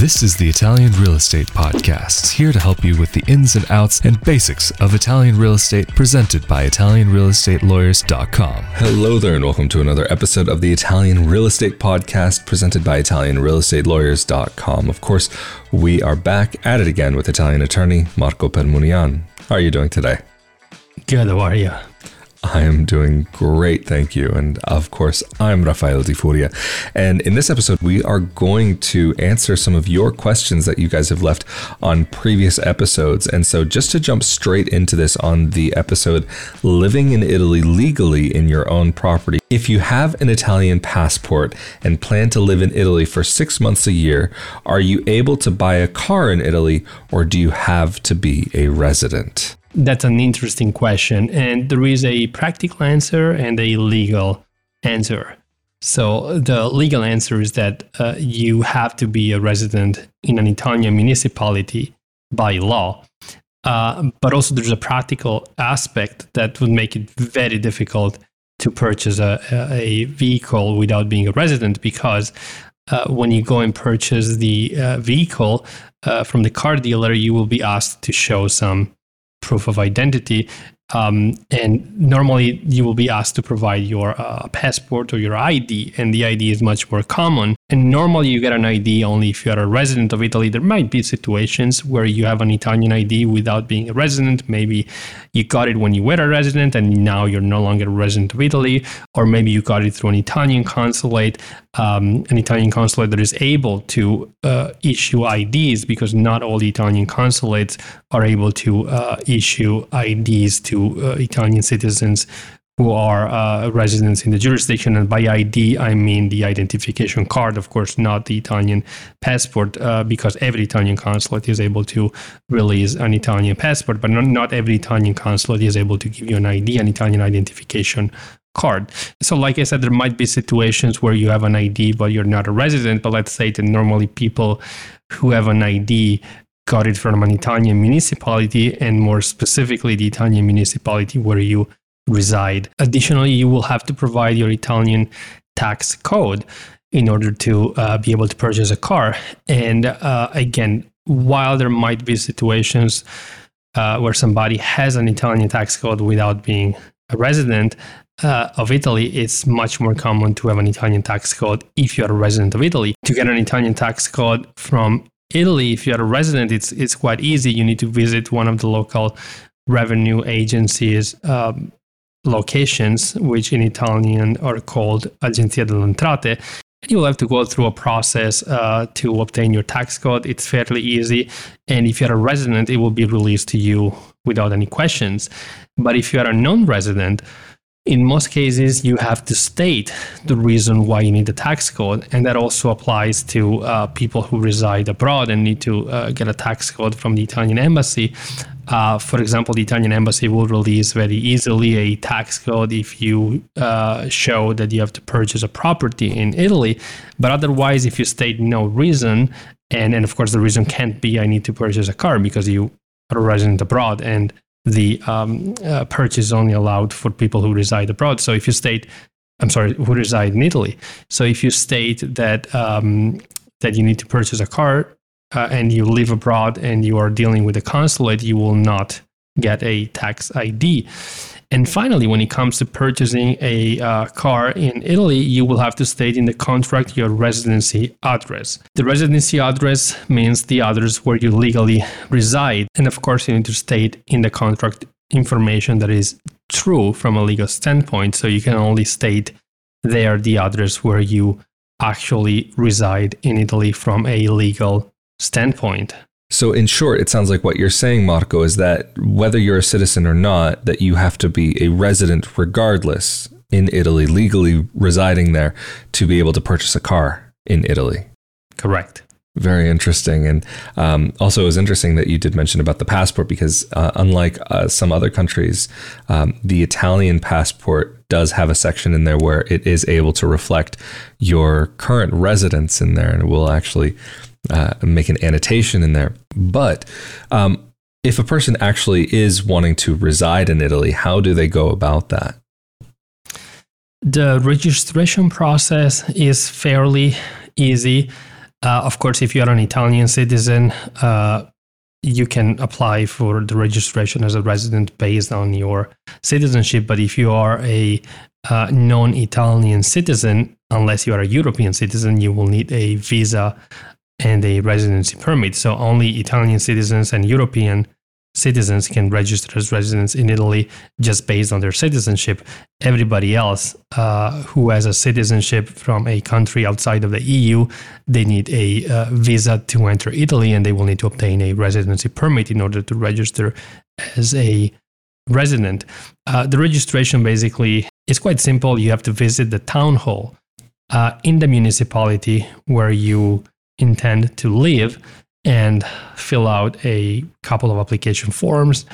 This is the Italian Real Estate Podcast, here to help you with the ins and outs and basics of Italian real estate, presented by ItalianRealEstateLawyers.com. Hello there, and welcome to another episode of the Italian Real Estate Podcast, presented by ItalianRealEstateLawyers.com. Of course, we are back at it again with Italian attorney Marco Permunian. How are you doing today? Good, how are you? I am doing great, thank you. And of course, I'm Rafael Di Furia. And in this episode, we are going to answer some of your questions that you guys have left on previous episodes. And so, just to jump straight into this on the episode Living in Italy Legally in Your Own Property. If you have an Italian passport and plan to live in Italy for six months a year, are you able to buy a car in Italy or do you have to be a resident? That's an interesting question. And there is a practical answer and a legal answer. So, the legal answer is that uh, you have to be a resident in an Italian municipality by law. Uh, but also, there's a practical aspect that would make it very difficult to purchase a, a vehicle without being a resident because uh, when you go and purchase the uh, vehicle uh, from the car dealer, you will be asked to show some proof of identity. Um, and normally you will be asked to provide your uh, passport or your ID, and the ID is much more common. And normally you get an ID only if you are a resident of Italy. There might be situations where you have an Italian ID without being a resident. Maybe you got it when you were a resident and now you're no longer a resident of Italy, or maybe you got it through an Italian consulate, um, an Italian consulate that is able to uh, issue IDs because not all Italian consulates are able to uh, issue IDs to uh, Italian citizens who are uh, residents in the jurisdiction. And by ID, I mean the identification card, of course, not the Italian passport, uh, because every Italian consulate is able to release an Italian passport, but not, not every Italian consulate is able to give you an ID, an Italian identification card. So, like I said, there might be situations where you have an ID, but you're not a resident. But let's say that normally people who have an ID got it from an Italian municipality, and more specifically, the Italian municipality where you reside. Additionally, you will have to provide your Italian tax code in order to uh, be able to purchase a car. And uh, again, while there might be situations uh, where somebody has an Italian tax code without being a resident uh, of Italy, it's much more common to have an Italian tax code if you're a resident of Italy. To get an Italian tax code from Italy, if you're a resident, it's it's quite easy. You need to visit one of the local revenue agencies um, locations, which in Italian are called Agenzia delle Entrate. You will have to go through a process uh, to obtain your tax code. It's fairly easy. And if you're a resident, it will be released to you without any questions. But if you are a non resident, in most cases, you have to state the reason why you need the tax code. And that also applies to uh, people who reside abroad and need to uh, get a tax code from the Italian embassy. Uh, for example, the Italian embassy will release very easily a tax code if you uh, show that you have to purchase a property in Italy. But otherwise, if you state no reason, and, and of course, the reason can't be I need to purchase a car because you are a resident abroad and the um, uh, purchase is only allowed for people who reside abroad. So if you state, I'm sorry, who reside in Italy. So if you state that um, that you need to purchase a car uh, and you live abroad and you are dealing with a consulate, you will not get a tax ID. And finally, when it comes to purchasing a uh, car in Italy, you will have to state in the contract your residency address. The residency address means the address where you legally reside. And of course, you need to state in the contract information that is true from a legal standpoint. So you can only state there the address where you actually reside in Italy from a legal standpoint. So, in short, it sounds like what you're saying, Marco, is that whether you're a citizen or not, that you have to be a resident regardless in Italy, legally residing there, to be able to purchase a car in Italy. Correct. Very interesting. And um, also, it was interesting that you did mention about the passport because, uh, unlike uh, some other countries, um, the Italian passport does have a section in there where it is able to reflect your current residence in there and it will actually uh, make an annotation in there. But um, if a person actually is wanting to reside in Italy, how do they go about that? The registration process is fairly easy. Uh, of course, if you are an Italian citizen, uh, you can apply for the registration as a resident based on your citizenship. But if you are a uh, non Italian citizen, unless you are a European citizen, you will need a visa and a residency permit. So only Italian citizens and European citizens can register as residents in Italy just based on their citizenship. Everybody else uh, who has a citizenship from a country outside of the EU, they need a uh, visa to enter Italy and they will need to obtain a residency permit in order to register as a resident. Uh, the registration basically is quite simple. You have to visit the town hall uh, in the municipality where you intend to live and fill out a couple of application forms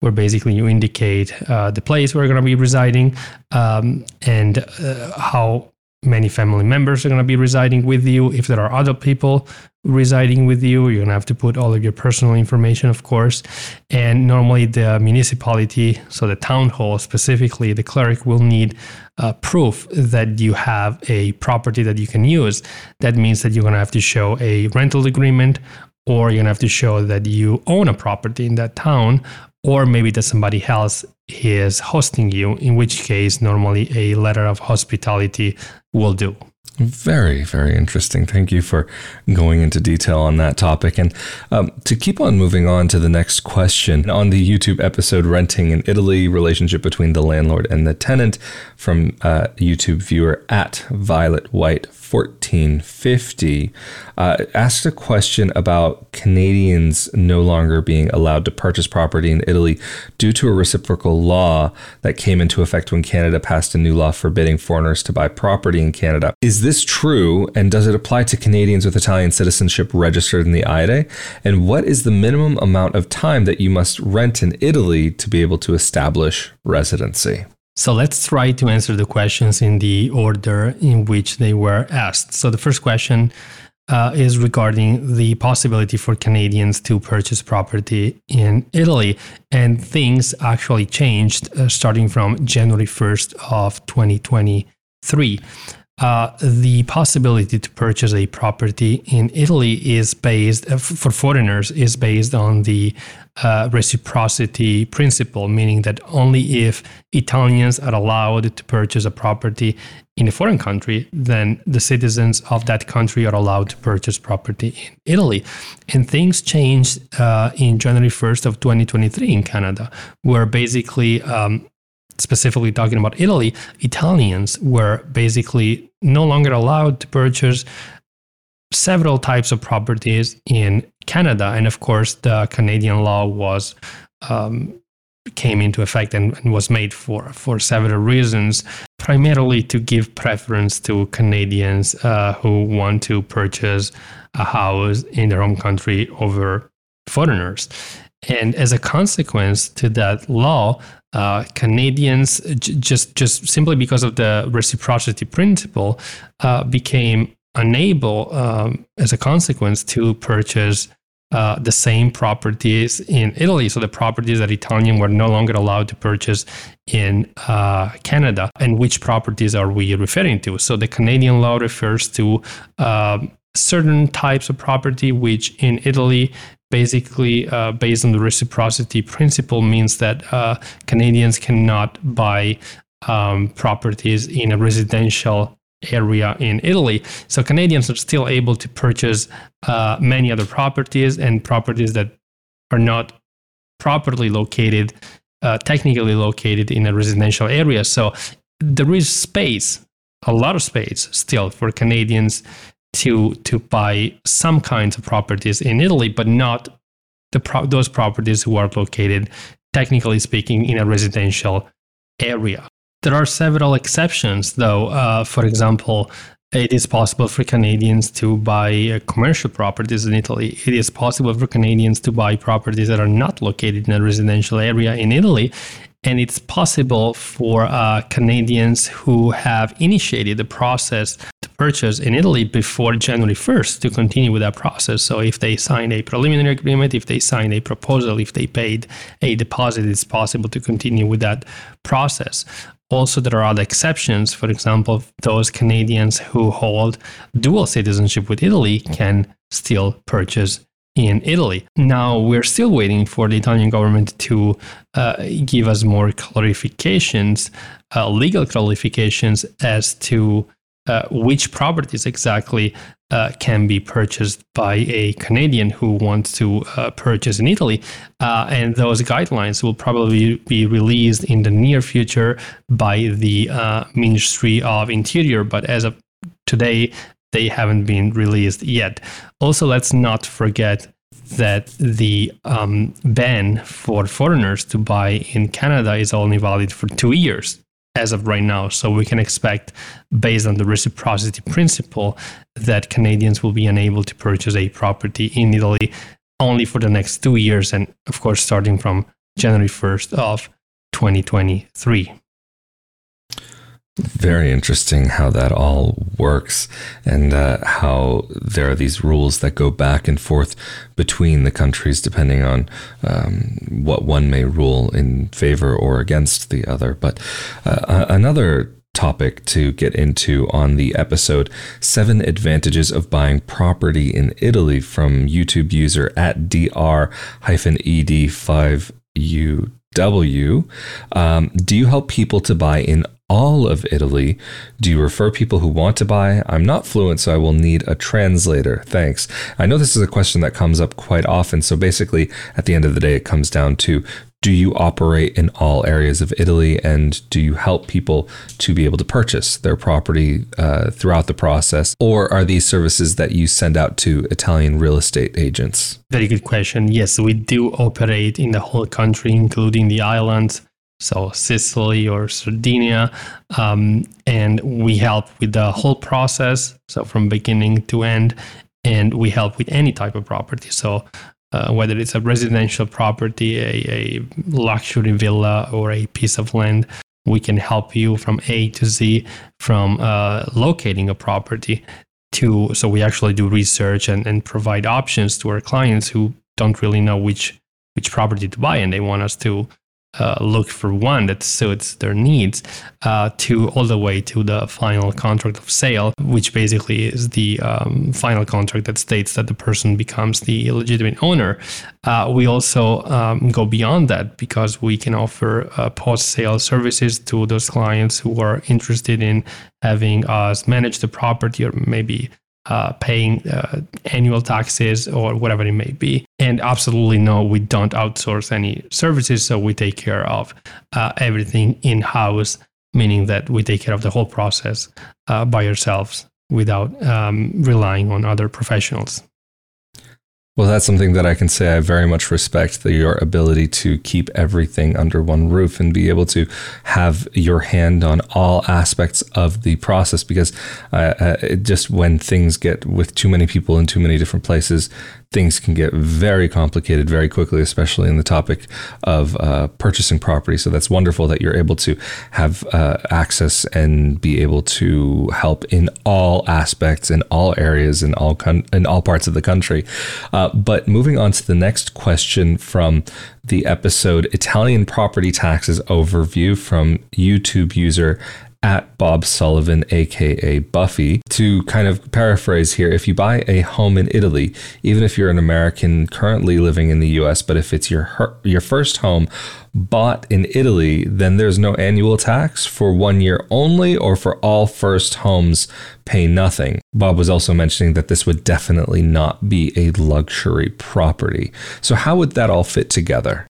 where basically you indicate uh, the place where you're going to be residing um, and uh, how many family members are going to be residing with you. If there are other people residing with you, you're going to have to put all of your personal information, of course. And normally, the municipality, so the town hall specifically, the cleric will need uh, proof that you have a property that you can use. That means that you're going to have to show a rental agreement or you're gonna have to show that you own a property in that town, or maybe that somebody else is hosting you, in which case, normally a letter of hospitality will do. Very, very interesting. Thank you for going into detail on that topic. And um, to keep on moving on to the next question on the YouTube episode Renting in Italy Relationship Between the Landlord and the Tenant from uh, YouTube viewer at Violet White 1450 uh, asked a question about Canadians no longer being allowed to purchase property in Italy due to a reciprocal law that came into effect when Canada passed a new law forbidding foreigners to buy property in Canada. Is this true, and does it apply to Canadians with Italian citizenship registered in the AIRE? And what is the minimum amount of time that you must rent in Italy to be able to establish residency? So let's try to answer the questions in the order in which they were asked. So the first question uh, is regarding the possibility for Canadians to purchase property in Italy. And things actually changed uh, starting from January 1st of 2023 uh, the possibility to purchase a property in Italy is based uh, for foreigners is based on the uh, reciprocity principle, meaning that only if Italians are allowed to purchase a property in a foreign country, then the citizens of that country are allowed to purchase property in Italy. And things changed uh, in January 1st of 2023 in Canada, where basically um, specifically talking about Italy, Italians were basically no longer allowed to purchase several types of properties in Canada. And of course, the Canadian law was um, came into effect and, and, was made for for several reasons, primarily to give preference to Canadians uh, who want to purchase a house in their home country over foreigners. And as a consequence to that law, uh, Canadians j- just just simply because of the reciprocity principle uh, became unable, um, as a consequence, to purchase uh, the same properties in Italy. So the properties that Italian were no longer allowed to purchase in uh, Canada. And which properties are we referring to? So the Canadian law refers to um, certain types of property which in Italy basically uh, based on the reciprocity principle means that uh, Canadians cannot buy um, properties in a residential area in Italy. So Canadians are still able to purchase uh, many other properties and properties that are not properly located, uh, technically located in a residential area. So there is space, a lot of space still for Canadians to to buy some kinds of properties in Italy, but not the pro- those properties who are located, technically speaking, in a residential area. There are several exceptions, though. Uh, for example, it is possible for Canadians to buy uh, commercial properties in Italy. It is possible for Canadians to buy properties that are not located in a residential area in Italy and it's possible for uh, Canadians who have initiated the process to purchase in Italy before January 1st to continue with that process. So, if they signed a preliminary agreement, if they signed a proposal, if they paid a deposit, it's possible to continue with that process. Also, there are other exceptions. For example, those Canadians who hold dual citizenship with Italy can still purchase in Italy. Now, we're still waiting for the Italian government to uh, give us more clarifications, uh, legal clarifications as to uh, which properties exactly uh, can be purchased by a Canadian who wants to uh, purchase in Italy. Uh, and those guidelines will probably be released in the near future by the uh, Ministry of Interior. But as of today, they haven't been released yet. Also, let's not forget that the um, ban for foreigners to buy in Canada is only valid for two years as of right now. So we can expect, based on the reciprocity principle, that Canadians will be unable to purchase a property in Italy only for the next two years, and of course, starting from January 1st of 2023. Very interesting how that all works and uh, how there are these rules that go back and forth between the countries depending on um, what one may rule in favor or against the other. But uh, another topic to get into on the episode Seven Advantages of Buying Property in Italy from YouTube user at dr ed5uw. Um, do you help people to buy in all of Italy? Do you refer people who want to buy? I'm not fluent, so I will need a translator. Thanks. I know this is a question that comes up quite often. So basically, at the end of the day, it comes down to do you operate in all areas of Italy and do you help people to be able to purchase their property uh, throughout the process? Or are these services that you send out to Italian real estate agents? Very good question. Yes, we do operate in the whole country, including the islands so Sicily or Sardinia, um, and we help with the whole process, so from beginning to end, and we help with any type of property. So uh, whether it's a residential property, a, a luxury villa, or a piece of land, we can help you from A to Z, from uh, locating a property to. So we actually do research and, and provide options to our clients who don't really know which which property to buy, and they want us to uh, look for one that suits their needs uh, to all the way to the final contract of sale, which basically is the um, final contract that states that the person becomes the legitimate owner. Uh, we also um, go beyond that because we can offer uh, post sale services to those clients who are interested in having us manage the property or maybe uh, paying uh, annual taxes or whatever it may be. And absolutely no, we don't outsource any services. So we take care of uh, everything in house, meaning that we take care of the whole process uh, by ourselves without um, relying on other professionals. Well, that's something that I can say I very much respect the, your ability to keep everything under one roof and be able to have your hand on all aspects of the process. Because uh, uh, just when things get with too many people in too many different places, things can get very complicated very quickly, especially in the topic of uh, purchasing property. So that's wonderful that you're able to have uh, access and be able to help in all aspects, in all areas, in all con- in all parts of the country. Uh, but moving on to the next question from the episode Italian property taxes overview from YouTube user at Bob Sullivan, aka Buffy. To kind of paraphrase here, if you buy a home in Italy, even if you're an American currently living in the US, but if it's your your first home bought in Italy, then there's no annual tax for one year only, or for all first homes pay nothing. Bob was also mentioning that this would definitely not be a luxury property. So, how would that all fit together?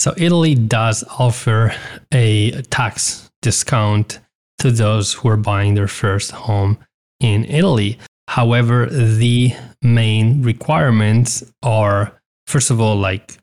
So Italy does offer a tax discount to those who are buying their first home in Italy. However, the main requirements are, first of all, like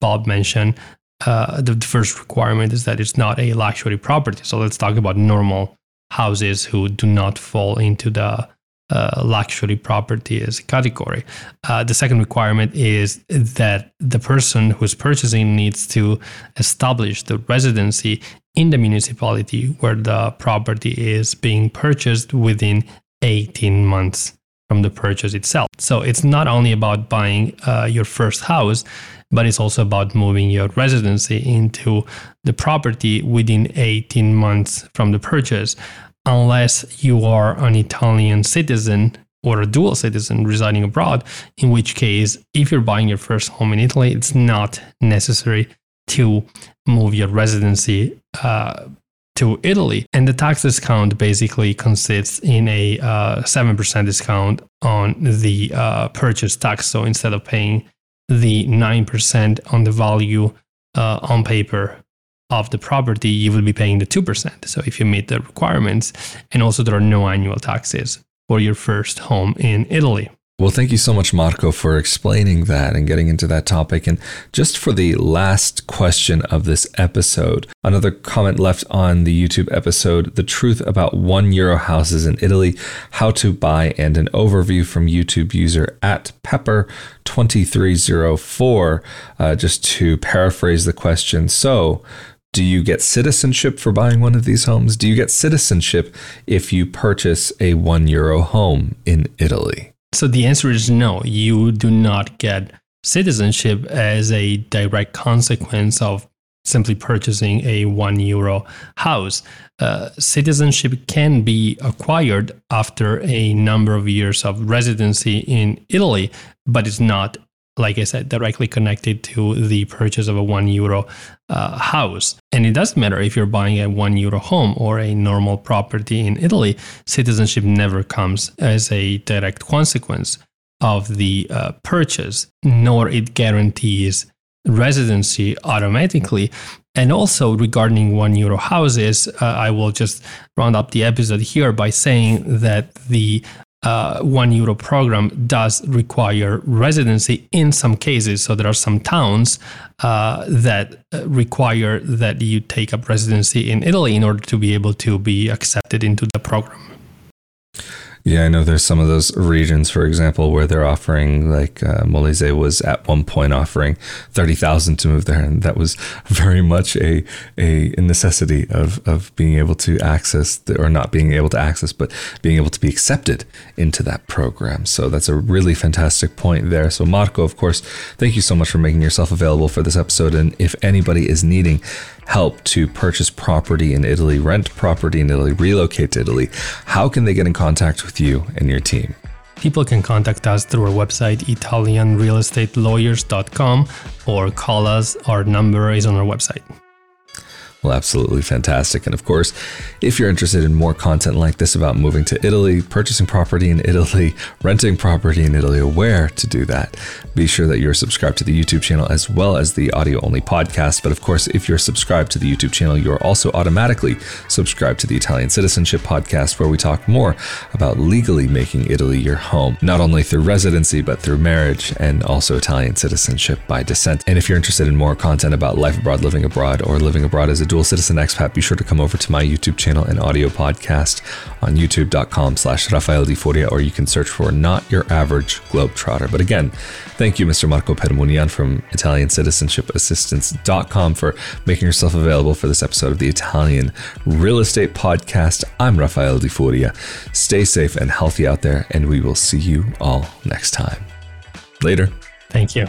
Bob mentioned, uh, the, the first requirement is that it's not a luxury property. So let's talk about normal houses who do not fall into the uh, luxury property as a category. Uh, the second requirement is that the person who's purchasing needs to establish the residency in the municipality where the property is being purchased within 18 months from the purchase itself. So it's not only about buying uh, your first house, but it's also about moving your residency into the property within 18 months from the purchase, unless you are an Italian citizen or a dual citizen residing abroad, in which case, if you're buying your first home in Italy, it's not necessary to move your residency uh, to Italy. And the tax discount basically consists in a uh, 7% discount on the uh, purchase tax. So instead of paying the 9% on the value uh, on paper of the property, you will be paying the 2%. So if you meet the requirements, and also there are no annual taxes for your first home in Italy. Well, thank you so much, Marco, for explaining that and getting into that topic. And just for the last question of this episode, another comment left on the YouTube episode The Truth About One Euro Houses in Italy, How to Buy, and an overview from YouTube user at Pepper2304. Uh, just to paraphrase the question. So, do you get citizenship for buying one of these homes? Do you get citizenship if you purchase a one euro home in Italy? So the answer is no. You do not get citizenship as a direct consequence of simply purchasing a one euro house. Uh, citizenship can be acquired after a number of years of residency in Italy, but it's not like I said, directly connected to the purchase of a one euro uh, house. And it doesn't matter if you're buying a one euro home or a normal property in Italy, citizenship never comes as a direct consequence of the uh, purchase, nor it guarantees residency automatically. And also regarding one euro houses, uh, I will just round up the episode here by saying that the uh, one euro program does require residency in some cases. So there are some towns uh, that uh, require that you take up residency in Italy in order to be able to be accepted into the program. Yeah, I know there's some of those regions, for example, where they're offering, like uh, Molise was at one point offering 30,000 to move there. And that was very much a, a necessity of, of being able to access, the, or not being able to access, but being able to be accepted into that program. So that's a really fantastic point there. So, Marco, of course, thank you so much for making yourself available for this episode. And if anybody is needing help to purchase property in Italy, rent property in Italy, relocate to Italy, how can they get in contact with you and your team? People can contact us through our website, ItalianRealEstateLawyers.com, or call us. Our number is on our website. Well, absolutely fantastic. And of course, if you're interested in more content like this about moving to Italy, purchasing property in Italy, renting property in Italy, or where to do that, be sure that you're subscribed to the YouTube channel as well as the audio only podcast. But of course, if you're subscribed to the YouTube channel, you're also automatically subscribed to the Italian Citizenship podcast, where we talk more about legally making Italy your home, not only through residency, but through marriage and also Italian citizenship by descent. And if you're interested in more content about life abroad, living abroad, or living abroad as a dual citizen expat, be sure to come over to my YouTube channel and audio podcast on youtube.com slash Rafael Di or you can search for Not Your Average Globetrotter. But again, thank you, Mr. Marco Permunian from Italiancitizenship.assistance.com for making yourself available for this episode of the Italian Real Estate Podcast. I'm Rafael Di Furia. Stay safe and healthy out there, and we will see you all next time. Later. Thank you.